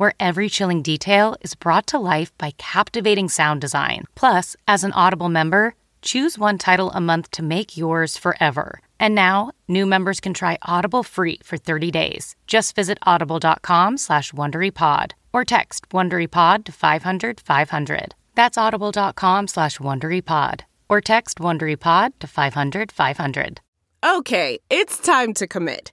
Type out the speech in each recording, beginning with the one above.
where every chilling detail is brought to life by captivating sound design. Plus, as an Audible member, choose one title a month to make yours forever. And now, new members can try Audible free for 30 days. Just visit audible.com slash WonderyPod or text WonderyPod to 500 500. That's audible.com slash WonderyPod or text WonderyPod to 500 500. Okay, it's time to commit.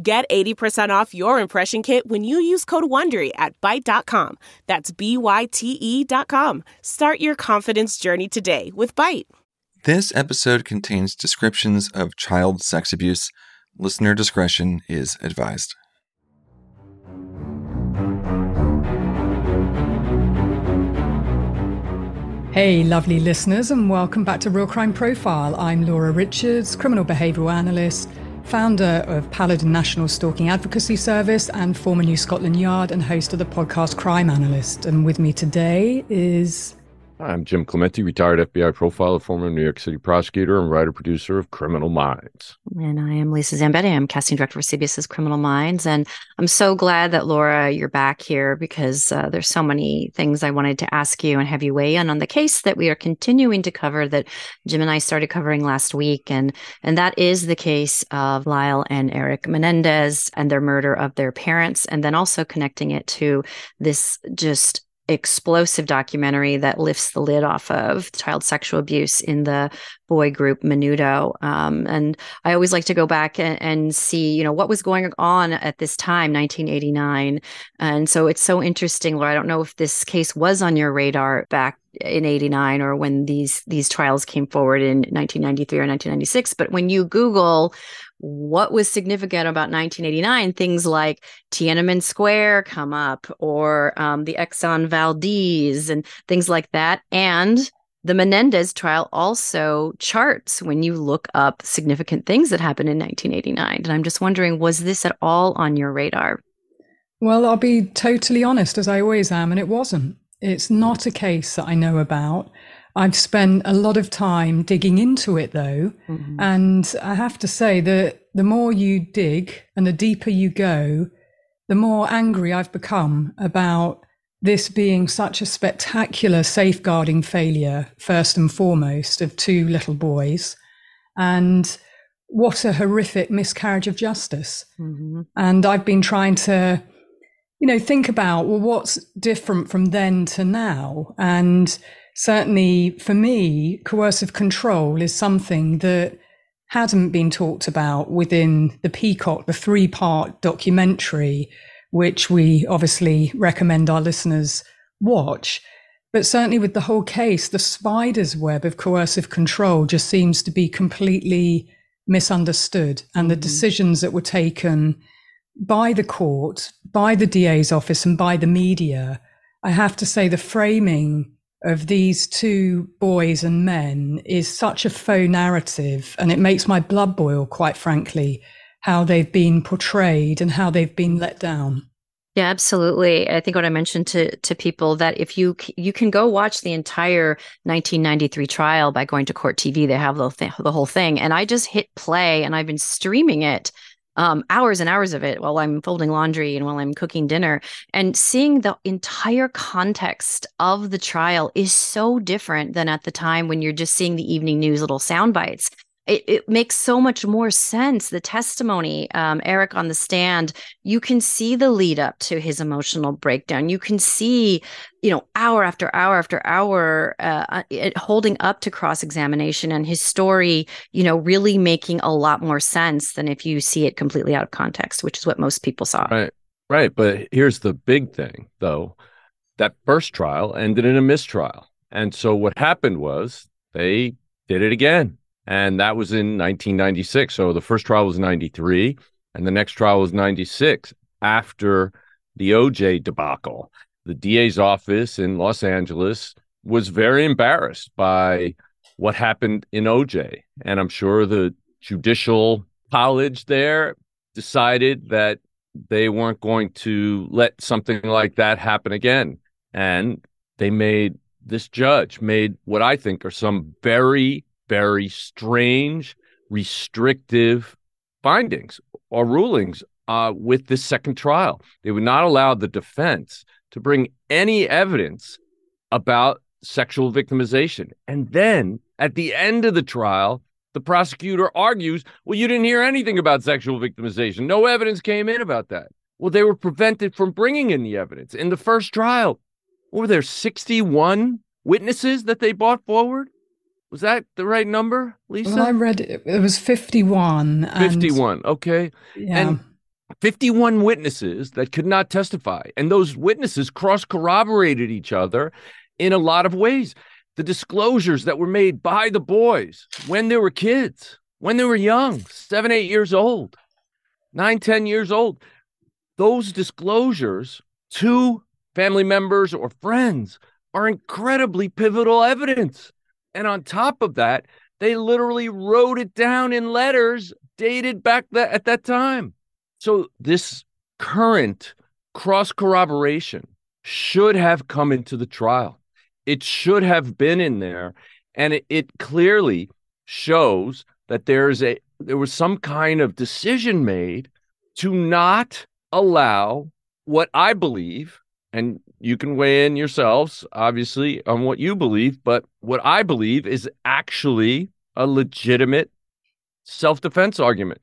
Get 80% off your impression kit when you use code WONDERY at Byte.com. That's B-Y-T-E dot com. Start your confidence journey today with Byte. This episode contains descriptions of child sex abuse. Listener discretion is advised. Hey, lovely listeners, and welcome back to Real Crime Profile. I'm Laura Richards, criminal behavioural analyst founder of Paladin National Stalking Advocacy Service and former New Scotland Yard and host of the podcast Crime Analyst. And with me today is I'm Jim Clemente, retired FBI profiler, former New York City prosecutor, and writer producer of Criminal Minds. And I am Lisa Zambetti. I'm casting director for CBS's Criminal Minds. And I'm so glad that Laura, you're back here because uh, there's so many things I wanted to ask you and have you weigh in on the case that we are continuing to cover that Jim and I started covering last week. And, and that is the case of Lyle and Erik Menendez and their murder of their parents, and then also connecting it to this just explosive documentary that lifts the lid off of child sexual abuse in the boy group Menudo. Um, and I always like to go back and, and, see, you know, what was going on at this time, 1989. And so it's so interesting, Laura. I don't know if this case was on your radar back in 89 or when these these trials came forward in 1993 or 1996 but when you google what was significant about 1989 things like tiananmen square come up or um, the exxon valdez and things like that. And the menendez trial also charts when you look up significant things that happened in 1989 and i'm just wondering was this at all on your radar? Well i'll be totally honest as i always am and it wasn't. It's not a case that I know about. I've spent a lot of time digging into it though. Mm-hmm. And I have to say that the more you dig and the deeper you go, the more angry I've become about this being such a spectacular safeguarding failure, first and foremost, of two little boys. And what a horrific miscarriage of justice. Mm-hmm. And I've been trying to you know, think about, well, what's different from then to now? And certainly for me, coercive control is something that hadn't been talked about within the Peacock, the three part documentary, which we obviously recommend our listeners watch. But certainly with the whole case, the spider's web of coercive control just seems to be completely misunderstood. And the mm-hmm. decisions that were taken by the court, by the DA's office, and by the media, I have to say the framing of these two boys and men is such a faux narrative, and it makes my blood boil, quite frankly, how they've been portrayed and how they've been let down. Yeah, absolutely. I think what I mentioned to to people that if you you can go watch the entire 1993 trial by going to Court TV, they have the the whole thing, and I just hit play and I've been streaming it um, hours and hours of it while I'm folding laundry and while I'm cooking dinner. And seeing the entire context of the trial is so different than at the time when you're just seeing the evening news little sound bites. It, it makes so much more sense. The testimony, um, Erik on the stand, you can see the lead up to his emotional breakdown. You can see, you know, hour after hour after hour, uh, uh holding up to cross examination and his story, you know, really making a lot more sense than if you see it completely out of context, which is what most people saw. Right. Right. But here's the big thing, though that first trial ended in a mistrial. And so what happened was they did it again. And that was in 1996. So the first trial was 93, and the next trial was 96 after the OJ debacle. The DA's office in Los Angeles was very embarrassed by what happened in OJ. And I'm sure the judicial college there decided that they weren't going to let something like that happen again. And they made this judge made what I think are some very very strange, restrictive findings or rulings uh, with this second trial. They would not allow the defense to bring any evidence about sexual victimization. And then at the end of the trial, the prosecutor argues, well, you didn't hear anything about sexual victimization. No evidence came in about that. Well, they were prevented from bringing in the evidence. In the first trial, were there 61 witnesses that they brought forward? Was that the right number, Lisa? Well, I read it, it was 51. 51, okay. Yeah. And 51 witnesses that could not testify. And those witnesses cross corroborated each other in a lot of ways. The disclosures that were made by the boys when they were kids, when they were young, seven, eight years old, nine, ten years old, those disclosures to family members or friends are incredibly pivotal evidence. And on top of that, they literally wrote it down in letters dated back that, at that time. So this current cross corroboration should have come into the trial. It should have been in there. And it, it clearly shows that there's a there was some kind of decision made to not allow what I believe, and you can weigh in yourselves, obviously, on what you believe. But what I believe is actually a legitimate self defense argument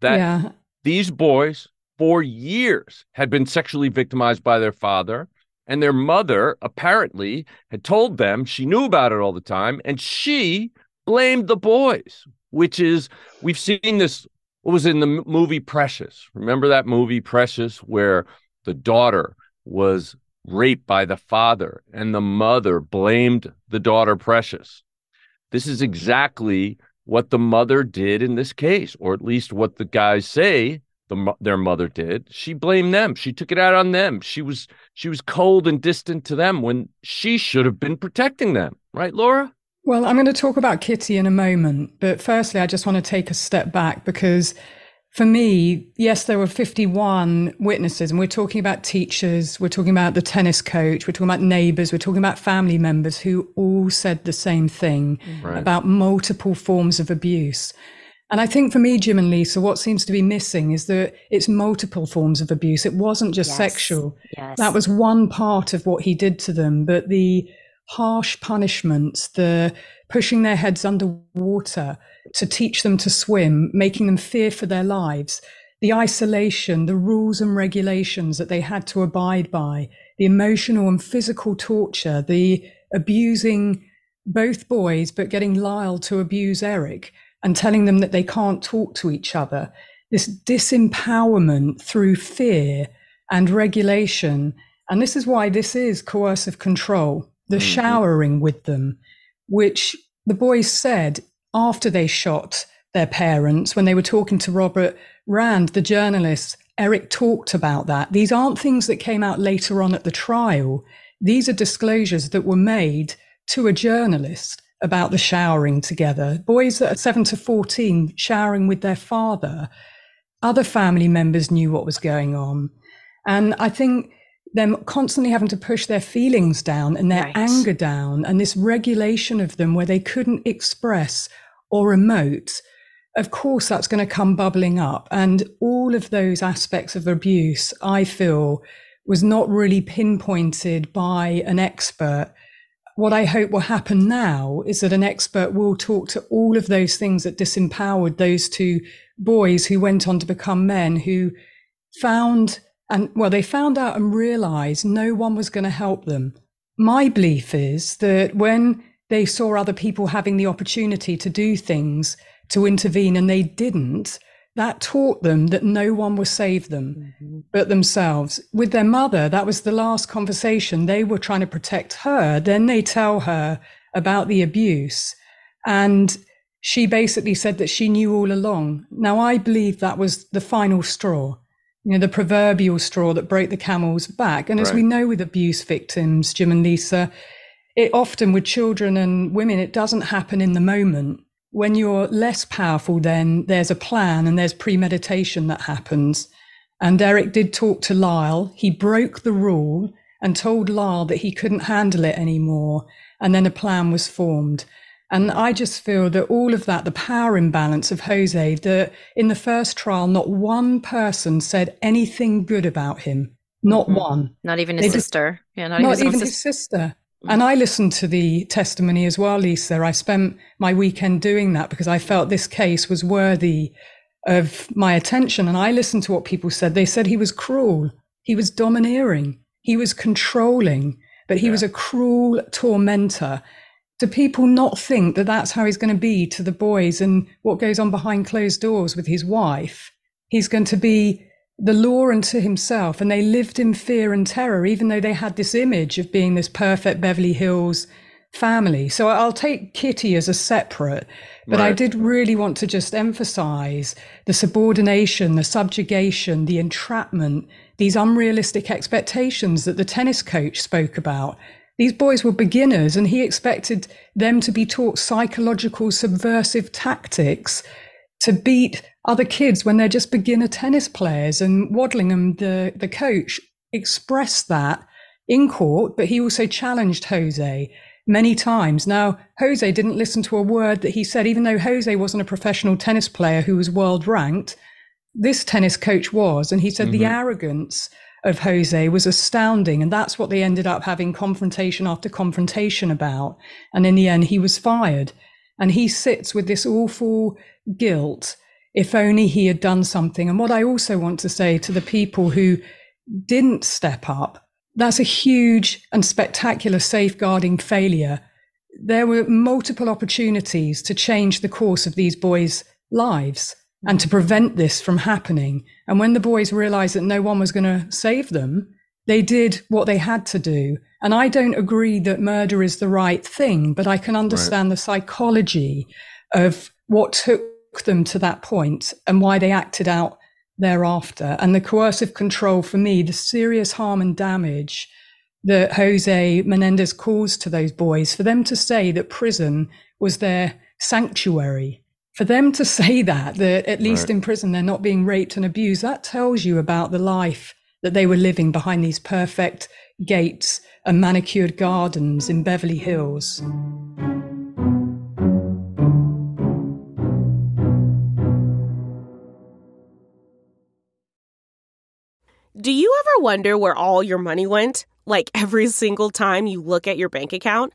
that yeah. these boys for years had been sexually victimized by their father. And their mother apparently had told them she knew about it all the time. And she blamed the boys, which is, we've seen this. What was in the movie Precious? Remember that movie Precious, where the daughter was raped by the father, and the mother blamed the daughter Precious. This is exactly what the mother did in this case, or at least what the guys say the, their mother did. She blamed them. She took it out on them. She was she was cold and distant to them when she should have been protecting them, right, Laura? Well, I'm going to talk about Kitty in a moment, but firstly, I just want to take a step back because for me, yes, there were 51 witnesses, and we're talking about teachers, we're talking about the tennis coach, we're talking about neighbors, we're talking about family members who all said the same thing right. about multiple forms of abuse. And I think for me, Jim and Lisa, what seems to be missing is that it's multiple forms of abuse. It wasn't just yes. sexual. Yes. That was one part of what he did to them, but the harsh punishments, the pushing their heads underwater, to teach them to swim, making them fear for their lives, the isolation, the rules and regulations that they had to abide by, the emotional and physical torture, the abusing both boys, but getting Lyle to abuse Erik and telling them that they can't talk to each other. This disempowerment through fear and regulation. And this is why this is coercive control, the mm-hmm. showering with them, which the boys said after they shot their parents, when they were talking to Robert Rand, the journalist, Erik talked about that. These aren't things that came out later on at the trial. These are disclosures that were made to a journalist about the showering together. Boys that are 7 to 14 showering with their father. Other family members knew what was going on. And I think them constantly having to push their feelings down and their right. anger down and this regulation of them where they couldn't express or emote, of course, that's going to come bubbling up. And all of those aspects of abuse, I feel, was not really pinpointed by an expert what I hope will happen now is that an expert will talk to all of those things that disempowered those two boys who went on to become men who found and well, they found out and realized no one was going to help them. My belief is that when they saw other people having the opportunity to do things, to intervene, and they didn't, that taught them that no one would save them mm-hmm. but themselves. With their mother, that was the last conversation. They were trying to protect her. Then they tell her about the abuse. And she basically said that she knew all along. Now, I believe that was the final straw, you know, the proverbial straw that broke the camel's back. And as we know with abuse victims, Jim and Lisa, it often with children and women, it doesn't happen in the moment when you're less powerful, then there's a plan and there's premeditation that happens. And Erik did talk to Lyle. He broke the rule and told Lyle that he couldn't handle it anymore. And then a plan was formed. And I just feel that all of that, the power imbalance of Jose, that in the first trial, not one person said anything good about him. Not mm-hmm. one. Not even his they sister. Just, yeah, not, not even, even his sister. And I listened to the testimony as well, Lisa. I spent my weekend doing that because I felt this case was worthy of my attention. And I listened to what people said. They said he was cruel, he was domineering, he was controlling, but he yeah. was a cruel tormentor. Do people not think that that's how he's going to be to the boys and what goes on behind closed doors with his wife? He's going to be the law unto himself, and they lived in fear and terror, even though they had this image of being this perfect Beverly Hills family. So I'll take Kitty as a separate, but right. I did really want to just emphasize the subordination, the subjugation, the entrapment, these unrealistic expectations that the tennis coach spoke about. These boys were beginners, and he expected them to be taught psychological subversive tactics to beat other kids when they're just beginner tennis players. And Wadlingham, the, the coach, expressed that in court, but he also challenged Jose many times. Now, Jose didn't listen to a word that he said, even though Jose wasn't a professional tennis player who was world ranked. This tennis coach was. And he said mm-hmm. the arrogance of Jose was astounding. And that's what they ended up having confrontation after confrontation about. And in the end, he was fired. And he sits with this awful guilt if only he had done something. And what I also want to say to the people who didn't step up, that's a huge and spectacular safeguarding failure. There were multiple opportunities to change the course of these boys' lives and to prevent this from happening. And when the boys realized that no one was going to save them, they did what they had to do. And I don't agree that murder is the right thing, but I can understand right. the psychology of what took them to that point and why they acted out thereafter. And the coercive control for me, the serious harm and damage that Jose Menendez caused to those boys, for them to say that prison was their sanctuary, for them to say that, that at least right. in prison they're not being raped and abused, that tells you about the life that they were living behind these perfect gates and manicured gardens in Beverly Hills. Do you ever wonder where all your money went? Like every single time you look at your bank account?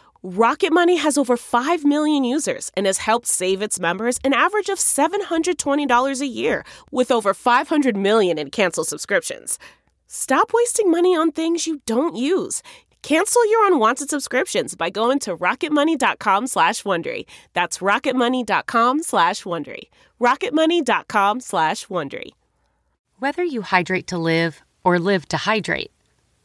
Rocket Money has over 5 million users and has helped save its members an average of $720 a year with over 500 million in canceled subscriptions. Stop wasting money on things you don't use. Cancel your unwanted subscriptions by going to rocketmoney.com slash Wondery. That's rocketmoney.com slash Wondery. rocketmoney.com slash Wondery. Whether you hydrate to live or live to hydrate,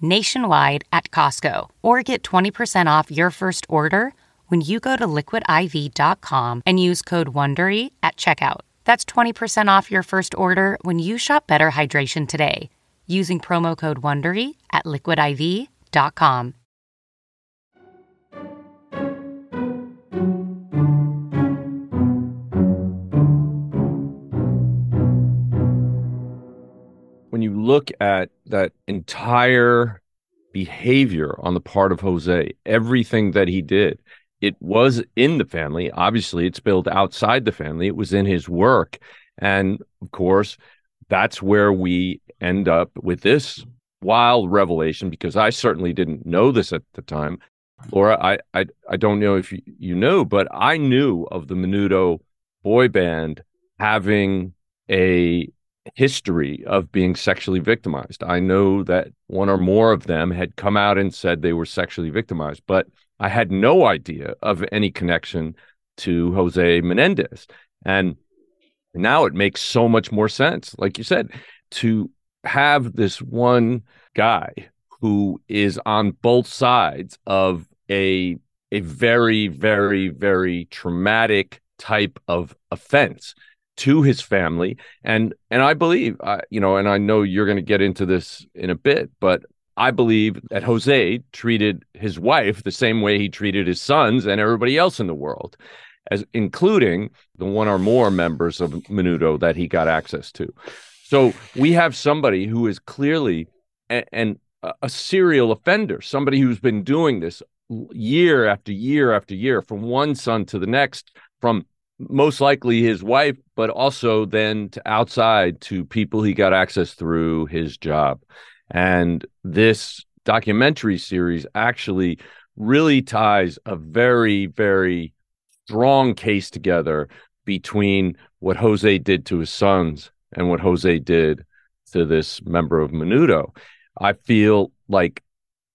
nationwide at Costco or get 20% off your first order when you go to liquidiv.com and use code WONDERY at checkout. That's 20% off your first order when you shop Better Hydration today using promo code WONDERY at liquidiv.com. you look at that entire behavior on the part of Jose, everything that he did, it was in the family. Obviously, it spilled outside the family. It was in his work. And of course, that's where we end up with this wild revelation because I certainly didn't know this at the time. Laura, I I, I don't know if you, you know, but I knew of the Menudo boy band having a history of being sexually victimized. I know that one or more of them had come out and said they were sexually victimized, but I had no idea of any connection to Jose Menendez. And now it makes so much more sense. Like you said, to have this one guy who is on both sides of a a very very very traumatic type of offense to his family. And and I believe uh, you know and I know you're going to get into this in a bit but I believe that Jose treated his wife the same way he treated his sons and everybody else in the world as including the one or more members of Menudo that he got access to. So we have somebody who is clearly a, a serial offender somebody who's been doing this year after year after year from one son to the next from most likely his wife, but also then to outside to people he got access through his job. And this documentary series actually really ties a very, very strong case together between what Jose did to his sons and what Jose did to this member of Menudo. I feel like,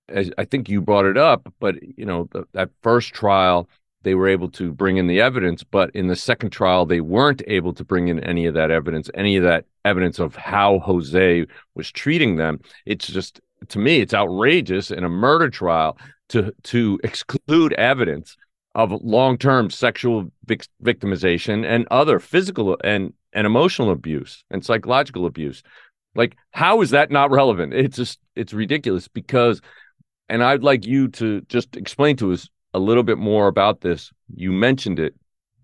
I think you brought it up, but you know, that first trial they were able to bring in the evidence, but in the second trial, they weren't able to bring in any of that evidence, any of that evidence of how Jose was treating them. It's just, to me, it's outrageous in a murder trial to to exclude evidence of long-term sexual vic- victimization and other physical and and emotional abuse and psychological abuse. Like, how is that not relevant? It's just it's ridiculous because, and I'd like you to just explain to us a little bit more about this. You mentioned it,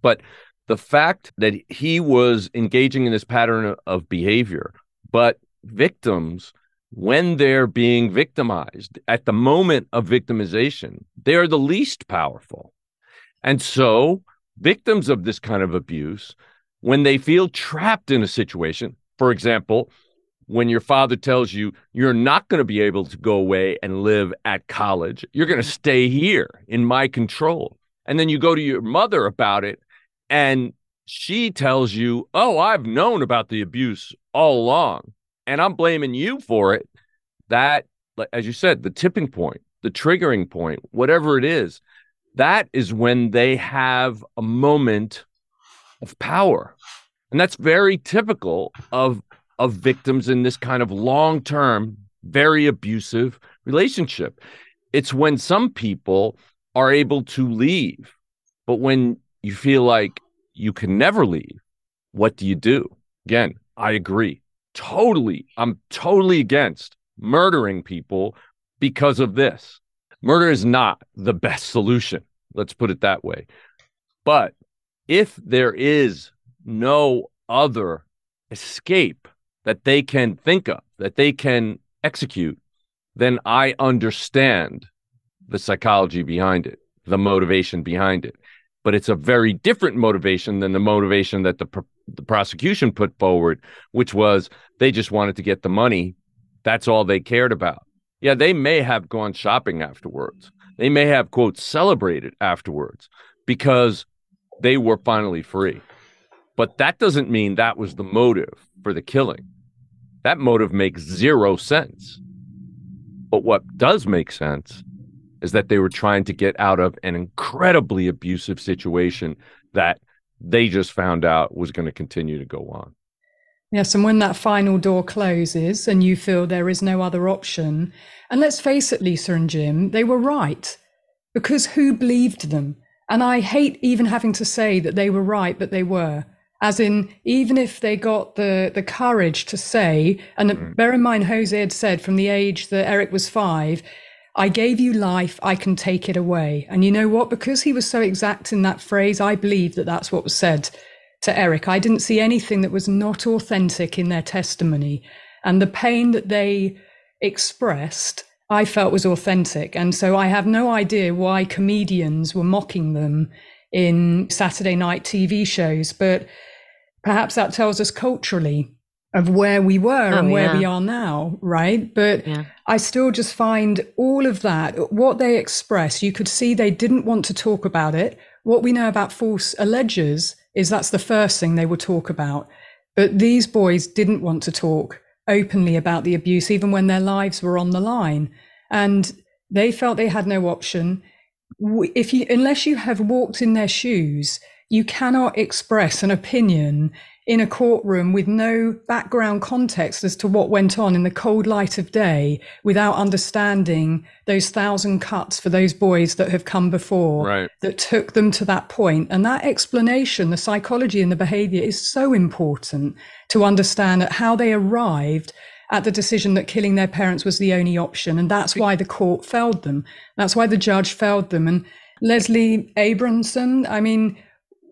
but the fact that he was engaging in this pattern of behavior, but victims, when they're being victimized at the moment of victimization, they are the least powerful. And so, victims of this kind of abuse, when they feel trapped in a situation, for example, when your father tells you you're not going to be able to go away and live at college, you're going to stay here in my control. And then you go to your mother about it, and she tells you, Oh, I've known about the abuse all along, and I'm blaming you for it. That, as you said, the tipping point, the triggering point, whatever it is, that is when they have a moment of power. And that's very typical of of victims in this kind of long term, very abusive relationship. It's when some people are able to leave, but when you feel like you can never leave, what do you do? Again, I agree. Totally. I'm totally against murdering people because of this. Murder is not the best solution. Let's put it that way. But if there is no other escape that they can think of, that they can execute, then I understand the psychology behind it, the motivation behind it. But it's a very different motivation than the motivation that the, pr- the prosecution put forward, which was they just wanted to get the money. That's all they cared about. Yeah, they may have gone shopping afterwards. They may have, quote, celebrated afterwards because they were finally free. But that doesn't mean that was the motive for the killing. That motive makes zero sense. But what does make sense is that they were trying to get out of an incredibly abusive situation that they just found out was going to continue to go on. Yes, and when that final door closes and you feel there is no other option, and let's face it, Lisa and Jim, they were right because who believed them? And I hate even having to say that they were right, but they were. As in, even if they got the, the courage to say, and mm. bear in mind, Jose had said from the age that Erik was five, I gave you life, I can take it away. And you know what? Because he was so exact in that phrase, I believe that that's what was said to Erik. I didn't see anything that was not authentic in their testimony. And the pain that they expressed, I felt was authentic. And so I have no idea why comedians were mocking them in Saturday night TV shows. But perhaps that tells us culturally of where we were oh, and where yeah. we are now, right? But yeah. I still just find all of that, what they express, you could see they didn't want to talk about it. What we know about false allegers is that's the first thing they would talk about. But these boys didn't want to talk openly about the abuse, even when their lives were on the line. And they felt they had no option. If you, unless you have walked in their shoes, you cannot express an opinion in a courtroom with no background context as to what went on in the cold light of day without understanding those thousand cuts for those boys that have come before right. that took them to that point. And that explanation, the psychology and the behavior is so important to understand how they arrived at the decision that killing their parents was the only option. And that's why the court failed them. That's why the judge failed them. And Leslie Abramson, I mean,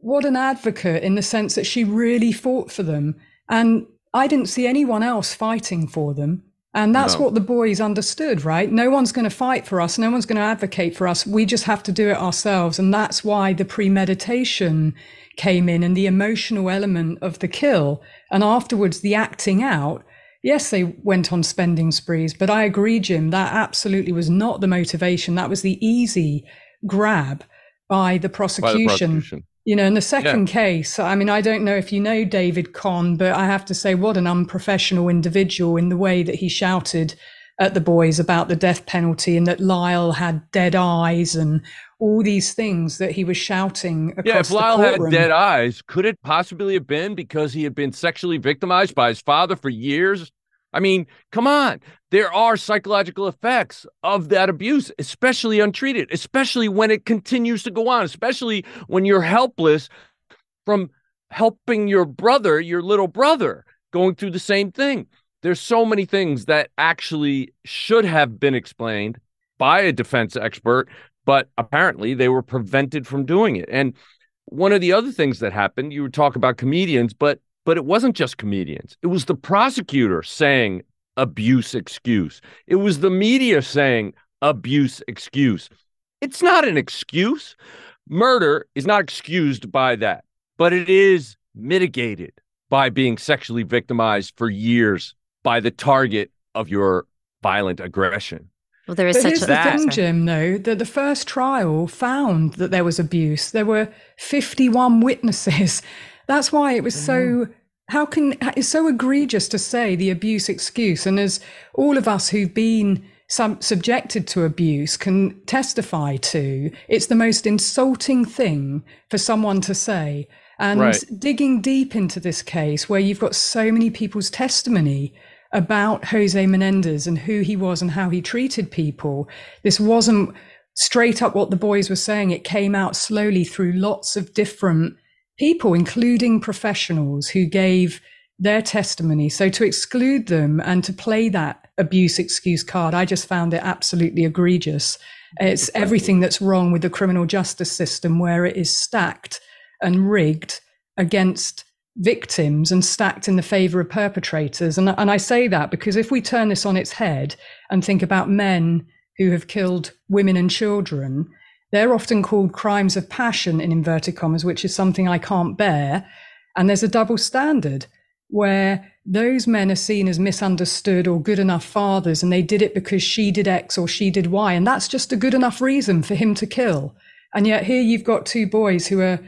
what an advocate in the sense that she really fought for them. And I didn't see anyone else fighting for them. And that's no. what the boys understood, right? No one's going to fight for us. No one's going to advocate for us. We just have to do it ourselves. And that's why the premeditation came in and the emotional element of the kill. And afterwards, the acting out. Yes, they went on spending sprees, but I agree, Jim, that absolutely was not the motivation. That was the easy grab by the prosecution. By the prosecution. You know, in the second yeah. case, I mean, I don't know if you know David Conn, but I have to say, what an unprofessional individual in the way that he shouted at the boys about the death penalty and that Lyle had dead eyes and all these things that he was shouting across yeah, if Lyle had dead eyes, could it possibly have been because he had been sexually victimized by his father for years? I mean, come on. There are psychological effects of that abuse, especially untreated, especially when it continues to go on, especially when you're helpless from helping your brother, your little brother, going through the same thing. There's so many things that actually should have been explained by a defense expert, but apparently they were prevented from doing it. And one of the other things that happened, you would talk about comedians, but but it wasn't just comedians. It was the prosecutor saying abuse excuse. It was the media saying abuse excuse. It's not an excuse. Murder is not excused by that, but it is mitigated by being sexually victimized for years by the target of your violent aggression. Well, there is but such here's a the thing, Jim. Though that the first trial found that there was abuse. There were 51 witnesses. That's why it was so. Mm-hmm. How can it's so egregious to say the abuse excuse? And as all of us who've been sub- subjected to abuse can testify to, it's the most insulting thing for someone to say. And right. digging deep into this case, where you've got so many people's testimony about Jose Menendez and who he was and how he treated people, this wasn't straight up what the boys were saying. It came out slowly through lots of different people, including professionals who gave their testimony. So to exclude them and to play that abuse excuse card, I just found it absolutely egregious. It's everything that's wrong with the criminal justice system, where it is stacked and rigged against victims and stacked in the favor of perpetrators. And, and I say that because if we turn this on its head and think about men who have killed women and children, they're often called crimes of passion in inverted commas, which is something I can't bear. And there's a double standard where those men are seen as misunderstood or good enough fathers, and they did it because she did X or she did Y. And that's just a good enough reason for him to kill. And yet here you've got two boys who are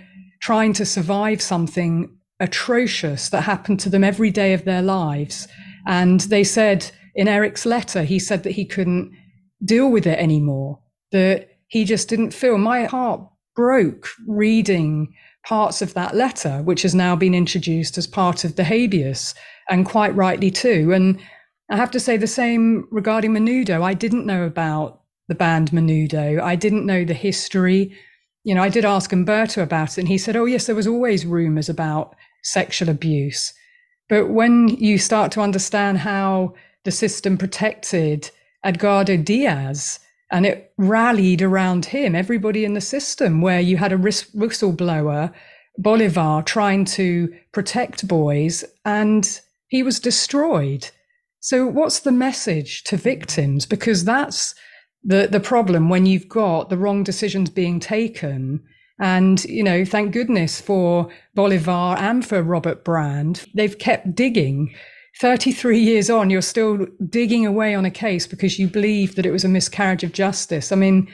trying to survive something atrocious that happened to them every day of their lives. And they said in Erik's letter, he said that he couldn't deal with it anymore, that he just didn't feel. My heart broke reading parts of that letter, which has now been introduced as part of the habeas, and quite rightly too. And I have to say the same regarding Menudo. I didn't know about the band Menudo. I didn't know the history. You know, I did ask Umberto about it, and he said, "Oh yes, there was always rumors about sexual abuse." But when you start to understand how the system protected Edgardo Diaz and it rallied around him, everybody in the system, where you had a whistleblower, Bolivar, trying to protect boys, and he was destroyed. So, what's the message to victims? Because that's the, the problem when you've got the wrong decisions being taken. And, you know, thank goodness for Bolivar and for Robert Rand. They've kept digging 33 years on, you're still digging away on a case because you believe that it was a miscarriage of justice. I mean,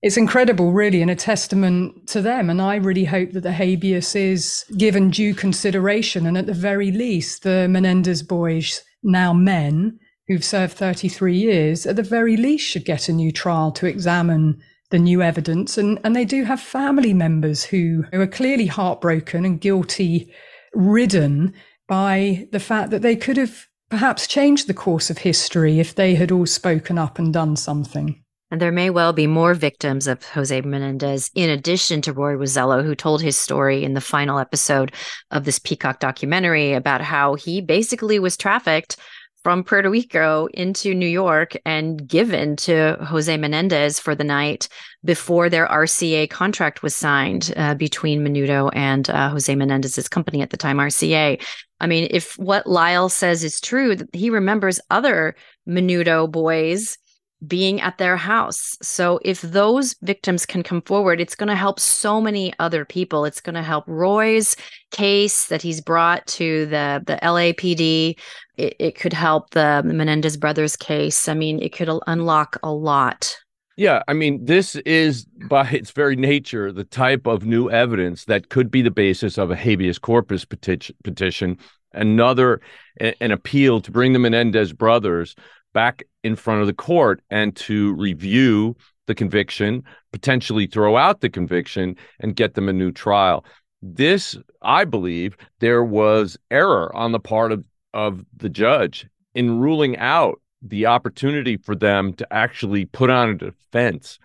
it's incredible, really, and a testament to them. And I really hope that the habeas is given due consideration. And at the very least, the Menendez boys, now men, who've served 33 years, at the very least should get a new trial to examine the new evidence. And, and they do have family members who, who are clearly heartbroken and guilty ridden by the fact that they could have perhaps changed the course of history if they had all spoken up and done something. And there may well be more victims of Jose Menendez, in addition to Roy Rosello, who told his story in the final episode of this Peacock documentary about how he basically was trafficked from Puerto Rico into New York and given to Jose Menendez for the night before their RCA contract was signed uh, between Menudo and uh, Jose Menendez's company at the time, RCA. I mean, if what Lyle says is true, he remembers other Menudo boys being at their house. So if those victims can come forward, it's going to help so many other people. It's going to help Roy's case that he's brought to the the LAPD. It, it could help the Menendez brothers case. I mean, it could unlock a lot. Yeah, I mean, this is by its very nature the type of new evidence that could be the basis of a habeas corpus petition, petition another an appeal to bring the Menendez brothers back in front of the court and to review the conviction, potentially throw out the conviction and get them a new trial. This, I believe, there was error on the part of, of the judge in ruling out the opportunity for them to actually put on a defense.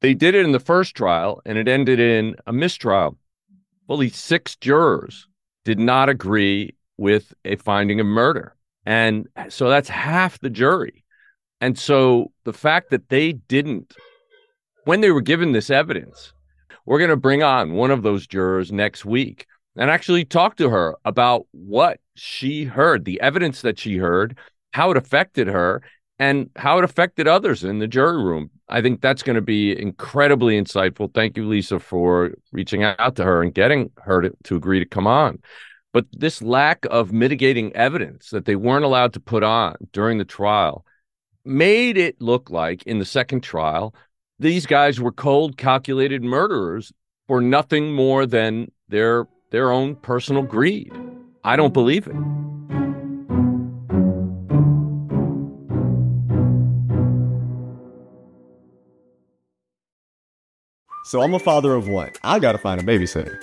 They did it in the first trial and it ended in a mistrial. Fully six jurors did not agree with a finding of murder. And so that's half the jury. And so the fact that they didn't, when they were given this evidence, we're going to bring on one of those jurors next week and actually talk to her about what she heard, the evidence that she heard, how it affected her, and how it affected others in the jury room. I think that's going to be incredibly insightful. Thank you, Lisa, for reaching out to her and getting her to, to agree to come on. But this lack of mitigating evidence that they weren't allowed to put on during the trial made it look like in the second trial, these guys were cold, calculated murderers for nothing more than their their own personal greed. I don't believe it. So I'm a father of one. I gotta find a babysitter.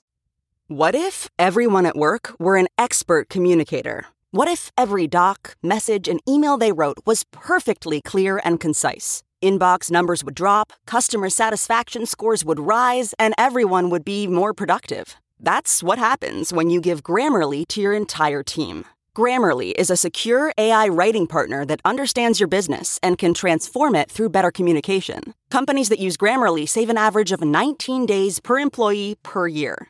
What if everyone at work were an expert communicator? What if every doc, message, and email they wrote was perfectly clear and concise? Inbox numbers would drop, customer satisfaction scores would rise, and everyone would be more productive. That's what happens when you give Grammarly to your entire team. Grammarly is a secure AI writing partner that understands your business and can transform it through better communication. Companies that use Grammarly save an average of 19 days per employee per year.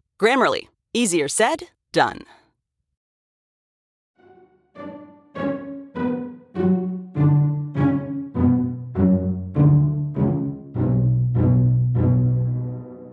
Grammarly, easier said, done. I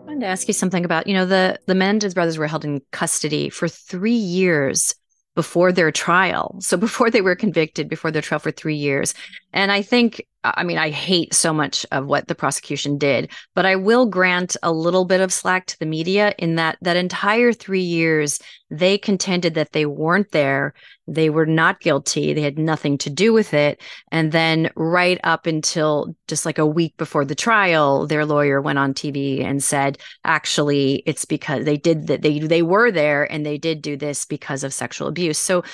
wanted to ask you something about, you know, the the Menendez brothers were held in custody for three years before their trial. So before they were convicted, before their trial for three years. And I think, I mean, I hate so much of what the prosecution did, but I will grant a little bit of slack to the media in that that entire three years, they contended that they weren't there. They were not guilty. They had nothing to do with it. And then right up until just like a week before the trial, their lawyer went on TV and said, actually, it's because they did that. They, they were there and they did do this because of sexual abuse. So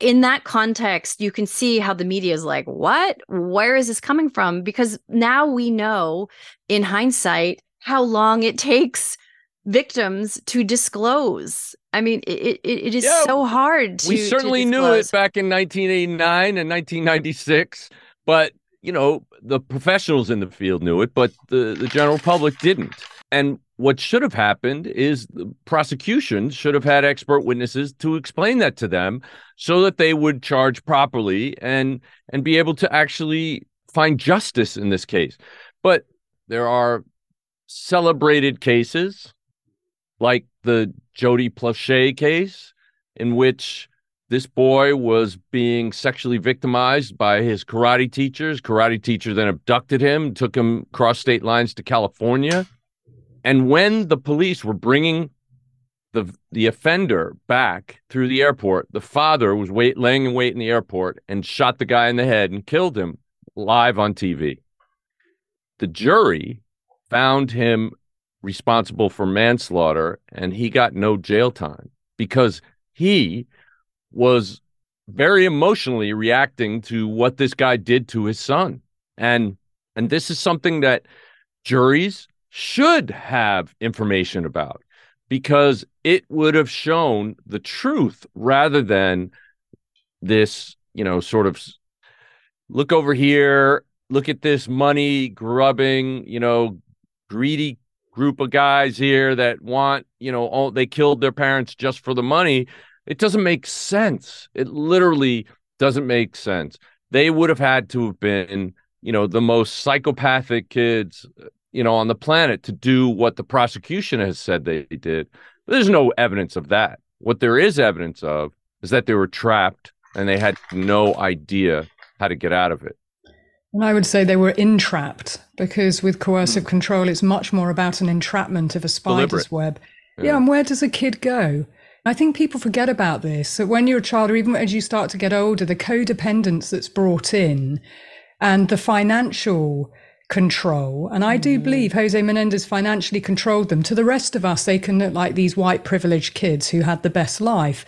in that context, you can see how the media is like, what? Where is this coming from? Because now we know in hindsight how long it takes victims to disclose. I mean, it, it, it is Yeah, so hard to. we certainly knew it back in 1989 and 1996, but you know the professionals in the field knew it, but the the general public didn't. And what should have happened is the prosecution should have had expert witnesses to explain that to them, so that they would charge properly and and be able to actually find justice in this case. But there are celebrated cases like the Jody Plauché case, in which this boy was being sexually victimized by his karate teachers. Karate teacher then abducted him, took him across state lines to California. And when the police were bringing the the offender back through the airport, the father was wait laying in wait in the airport and shot the guy in the head and killed him live on TV. The jury found him responsible for manslaughter and he got no jail time because he was very emotionally reacting to what this guy did to his son and and this is something that juries should have information about because it would have shown the truth rather than this you know sort of look over here look at this money grubbing you know greedy group of guys here that want, you know, all they killed their parents just for the money. It doesn't make sense. It literally doesn't make sense. They would have had to have been, you know, the most psychopathic kids, uh, you know, on the planet to do what the prosecution has said they did. There's no evidence of that. What there is evidence of is that they were trapped and they had no idea how to get out of it. And I would say they were entrapped because with coercive hmm. control, it's much more about an entrapment of a spider's Deliberate. web. Yeah. Yeah. and where does a kid go? I think people forget about this. That when you're a child, or even as you start to get older, the codependence that's brought in and the financial control. And I do mm-hmm. believe Jose Menendez financially controlled them. To the rest of us, they can look like these white privileged kids who had the best life.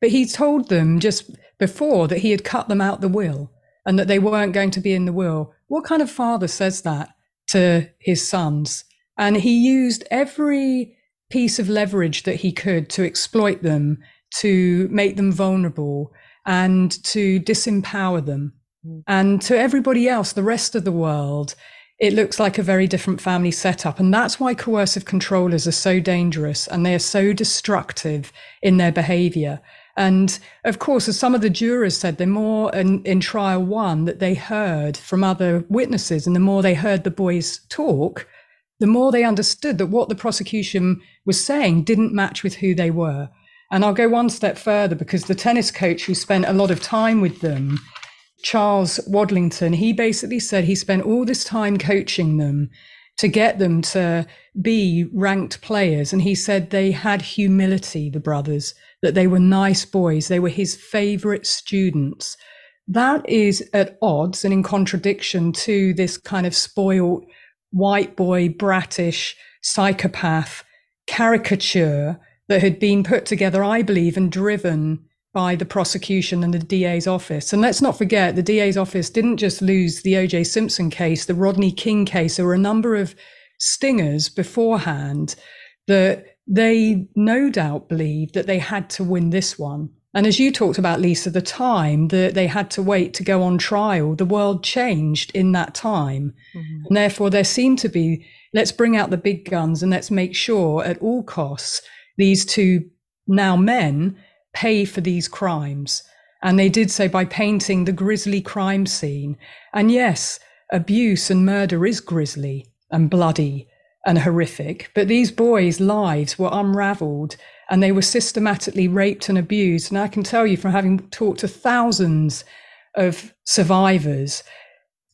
But he told them just before that he had cut them out the will and that they weren't going to be in the will. What kind of father says that to his sons? And he used every piece of leverage that he could to exploit them, to make them vulnerable, and to disempower them. Mm. And to everybody else, the rest of the world, it looks like a very different family setup. And that's why coercive controllers are so dangerous and they are so destructive in their behavior. And of course, as some of the jurors said, the more in, in trial one that they heard from other witnesses and the more they heard the boys talk, the more they understood that what the prosecution was saying didn't match with who they were. And I'll go one step further because the tennis coach who spent a lot of time with them, Charles Wadlington, he basically said he spent all this time coaching them to get them to be ranked players. And he said they had humility, the brothers, that they were nice boys, they were his favorite students. That is at odds and in contradiction to this kind of spoiled white boy, brattish psychopath caricature that had been put together, I believe, and driven by the prosecution and the DA's office. And let's not forget, the DA's office didn't just lose the OJ Simpson case, the Rodney King case. There were a number of stingers beforehand that they no doubt believed that they had to win this one. And as you talked about, Lisa, the time that they had to wait to go on trial, the world changed in that time. Mm-hmm. And therefore, there seemed to be let's bring out the big guns and let's make sure at all costs these two now men pay for these crimes. And they did so by painting the grisly crime scene. And yes, abuse and murder is grisly and bloody and horrific, but these boys' lives were unraveled and they were systematically raped and abused. And I can tell you from having talked to thousands of survivors,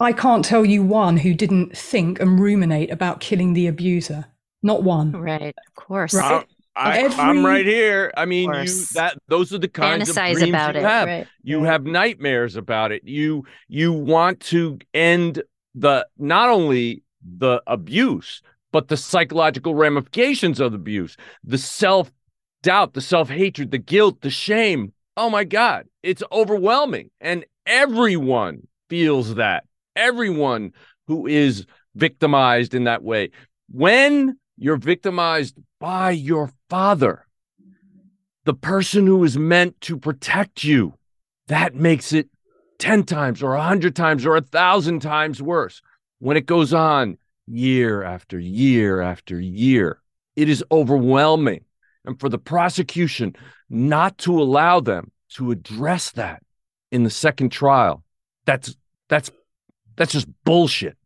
I can't tell you one who didn't think and ruminate about killing the abuser. Not one. Right, of course. Right? I, am right here. I mean, you that those are the kinds Fantasize of dreams about you it, have. right. You have nightmares about it. You you want to end the not only the abuse, but the psychological ramifications of abuse, the self doubt, the self hatred, the guilt, the shame. Oh my God, it's overwhelming, and everyone feels that. Everyone who is victimized in that way. When you're victimized by your father, the person who is meant to protect you. That makes it 10 times or 100 times or a thousand times worse when it goes on year after year after year. It is overwhelming. And for the prosecution not to allow them to address that in the second trial, that's that's that's just bullshit.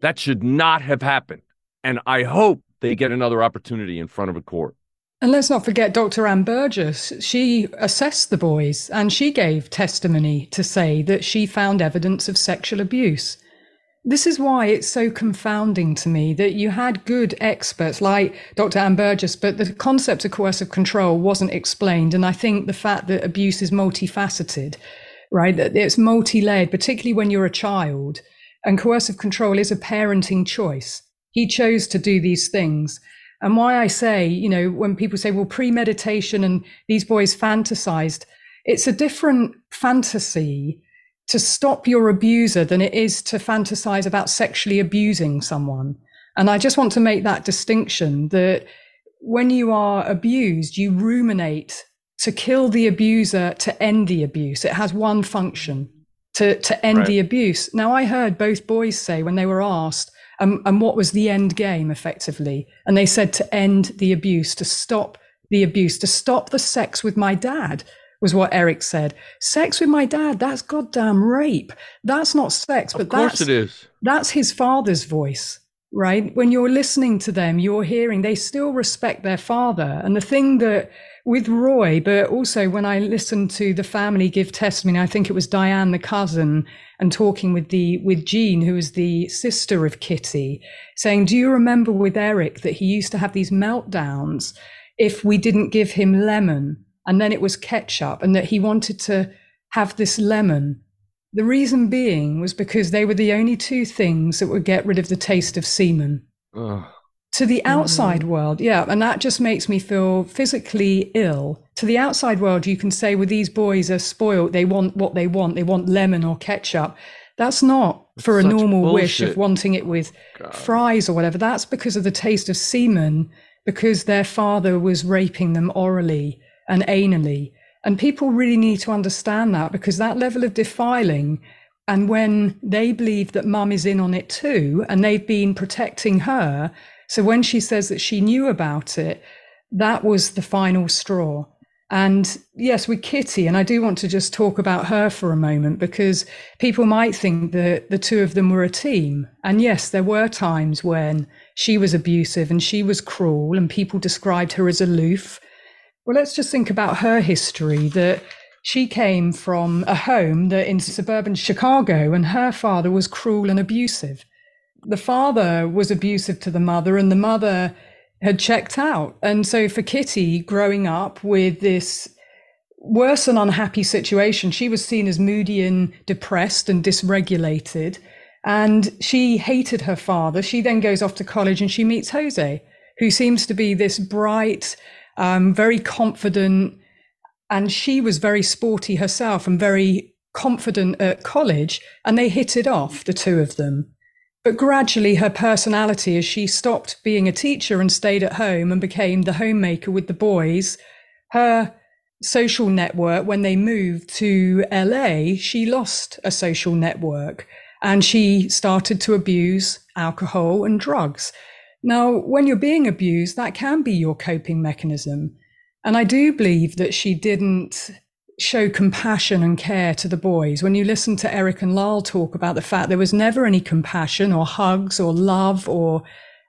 That should not have happened. And I hope they get another opportunity in front of a court. And let's not forget Dr. Ann Burgess. She assessed the boys and she gave testimony to say that she found evidence of sexual abuse. This is why it's so confounding to me that you had good experts like Dr. Ann Burgess, but the concept of coercive control wasn't explained. And I think the fact that abuse is multifaceted, right, that it's multi layered, particularly when you're a child, and coercive control is a parenting choice. He chose to do these things. And why I say, you know, when people say, well, premeditation and these boys fantasized, it's a different fantasy to stop your abuser than it is to fantasize about sexually abusing someone. And I just want to make that distinction that when you are abused, you ruminate to kill the abuser to end the abuse. It has one function to, to end right. the abuse. Now, I heard both boys say when they were asked, um, and what was the end game effectively? And they said to end the abuse, to stop the abuse, to stop the sex with my dad was what Erik said. Sex with my dad, that's goddamn rape. That's not sex, but of course that's, it is. That's his father's voice, right? When you're listening to them, you're hearing they still respect their father. And the thing that with Roy, but also when I listened to the family give testimony, I think it was Diane, the cousin, and talking with the with Jean, who was the sister of Kitty, saying, "Do you remember with Erik that he used to have these meltdowns if we didn't give him lemon, and then it was ketchup, and that he wanted to have this lemon." The reason being was because they were the only two things that would get rid of the taste of semen. Ugh to the outside mm. world yeah and that just makes me feel physically ill to the outside world you can say well these boys are spoiled they want what they want they want lemon or ketchup that's not for a normal bullshit. wish of wanting it with God. fries or whatever that's because of the taste of semen because their father was raping them orally and anally and people really need to understand that because that level of defiling and when they believe that mum is in on it too and they've been protecting her so when she says that she knew about it, that was the final straw. And yes, with Kitty, and I do want to just talk about her for a moment because people might think that the two of them were a team. And yes, there were times when she was abusive and she was cruel, and people described her as aloof. Well, let's just think about her history that she came from a home that in suburban Chicago, and her father was cruel and abusive the father was abusive to the mother and the mother had checked out. And so for Kitty growing up with this worse and unhappy situation, she was seen as moody and depressed and dysregulated. And she hated her father. She then goes off to college and she meets Jose, who seems to be this bright, um, very confident. And she was very sporty herself and very confident at college. And they hit it off, the two of them. But gradually, her personality, as she stopped being a teacher and stayed at home and became the homemaker with the boys, her social network, when they moved to LA, she lost a social network and she started to abuse alcohol and drugs. Now, when you're being abused, that can be your coping mechanism. And I do believe that she didn't show compassion and care to the boys. When you listen to Erik and Lyle talk about the fact there was never any compassion or hugs or love or,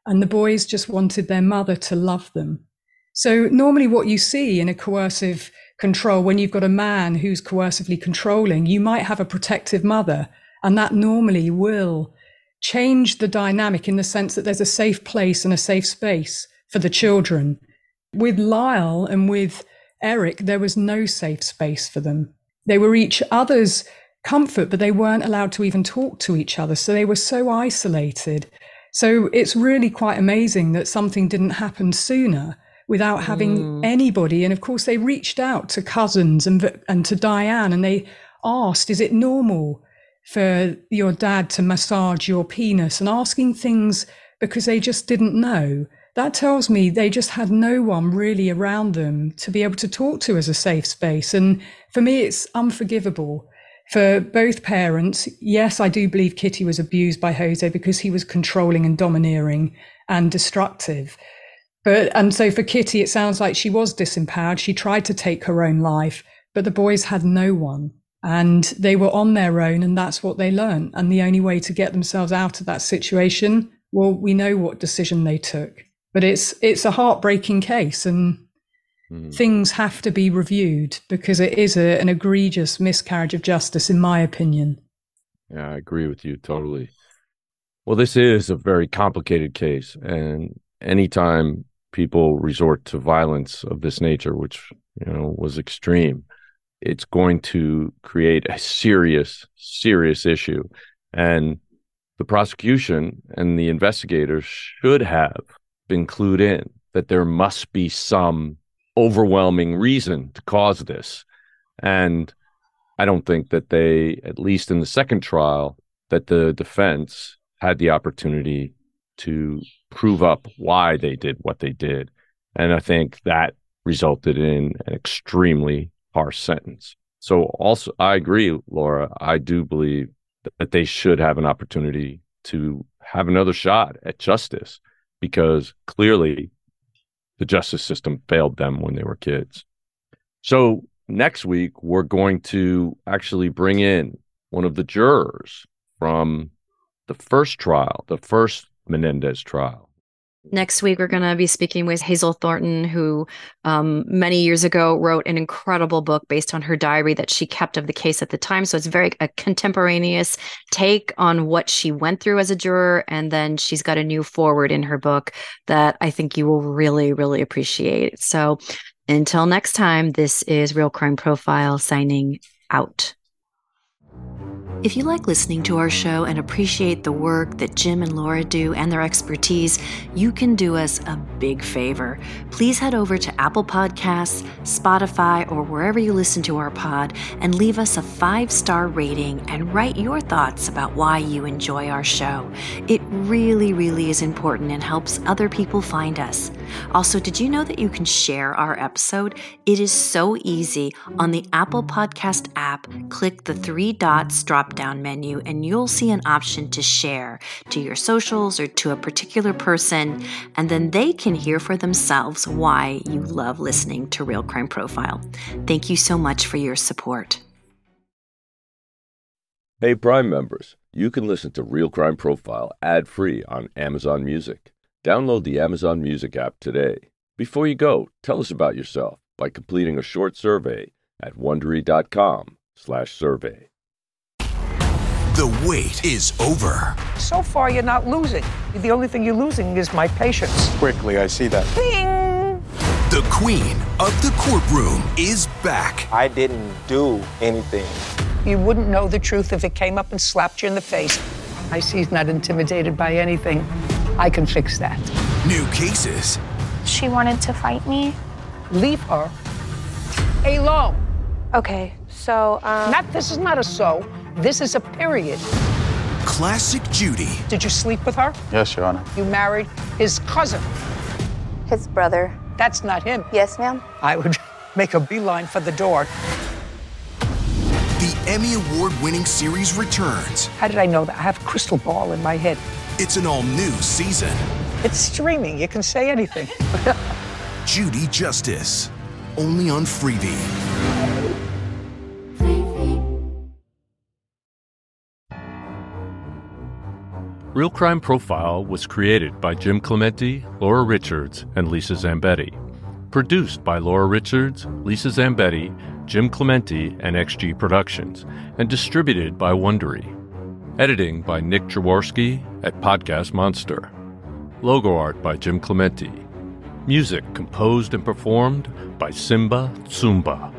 and the boys just wanted their mother to love them. So normally what you see in a coercive control, when you've got a man who's coercively controlling, you might have a protective mother and that normally will change the dynamic in the sense that there's a safe place and a safe space for the children. With Lyle and with Eric, there was no safe space for them. They were each other's comfort, but they weren't allowed to even talk to each other. So they were so isolated. So it's really quite amazing that something didn't happen sooner without having mm. anybody. And of course, they reached out to cousins and, and to Diane and they asked, Is it normal for your dad to massage your penis and asking things because they just didn't know. That tells me they just had no one really around them to be able to talk to as a safe space. And for me, it's unforgivable for both parents. Yes, I do believe Kitty was abused by Jose because he was controlling and domineering and destructive. But, and so for Kitty, it sounds like she was disempowered. She tried to take her own life, but the boys had no one and they were on their own and that's what they learned. And the only way to get themselves out of that situation well we know what decision they took. But it's it's a heartbreaking case and mm. things have to be reviewed because it is a, an egregious miscarriage of justice in my opinion. Yeah i agree with you totally. Well this is a very complicated case and anytime people resort to violence of this nature which you know was extreme it's going to create a serious, serious issue. And the prosecution and the investigators should have been clued in that there must be some overwhelming reason to cause this. And I don't think that they, at least in the second trial, that the defense had the opportunity to prove up why they did what they did. And I think that resulted in an extremely harsh sentence. So also I agree, Laura. I do believe that they should have an opportunity to have another shot at justice because clearly the justice system failed them when they were kids. So next week we're going to actually bring in one of the jurors from the first trial, the first Menendez trial. Next week, we're going to be speaking with Hazel Thornton, who um, many years ago wrote an incredible book based on her diary that she kept of the case at the time. So it's very a contemporaneous take on what she went through as a juror. And then she's got a new forward in her book that I think you will really, really appreciate. So until next time, this is Real Crime Profile signing out. If you like listening to our show and appreciate the work that Jim and Laura do and their expertise, you can do us a big favor. Please head over to Apple Podcasts, Spotify, or wherever you listen to our pod and leave us a five star rating and write your thoughts about why you enjoy our show. It really, really is important and helps other people find us. Also, did you know that you can share our episode? It is so easy. On the Apple Podcast app, click the three dots drop down menu and you'll see an option to share to your socials or to a particular person, and then they can hear for themselves why you love listening to Real Crime Profile. Thank you so much for your support. Hey, Prime members, you can listen to Real Crime Profile ad free on Amazon Music. Download the Amazon Music app today. Before you go, tell us about yourself by completing a short survey at wondery.com/survey. The wait is over. So far, you're not losing. The only thing you're losing is my patience. Quickly, I see that. Bing! The queen of the courtroom is back. I didn't do anything. You wouldn't know the truth if it came up and slapped you in the face. I see he's not intimidated by anything. I can fix that. New cases. She wanted to fight me. leave her alone. Okay, so, um. Not, this is not a so, this is a period. Classic Judy. Did you sleep with her? Yes, Your Honor. You married his cousin. His brother. That's not him. Yes, ma'am? I would make a beeline for the door. The Emmy Award winning series returns. How did I know that? I have a crystal ball in my head. It's an all new season. It's streaming. You can say anything. Judy Justice. Only on Freevee. Real Crime Profile was created by Jim Clemente, Laura Richards, and Lisa Zambetti. Produced by Laura Richards, Lisa Zambetti, Jim Clemente, and XG Productions, and distributed by Wondery. Editing by Nick Jaworski at Podcast Monster. Logo art by Jim Clemente. Music composed and performed by Simba Tsumba.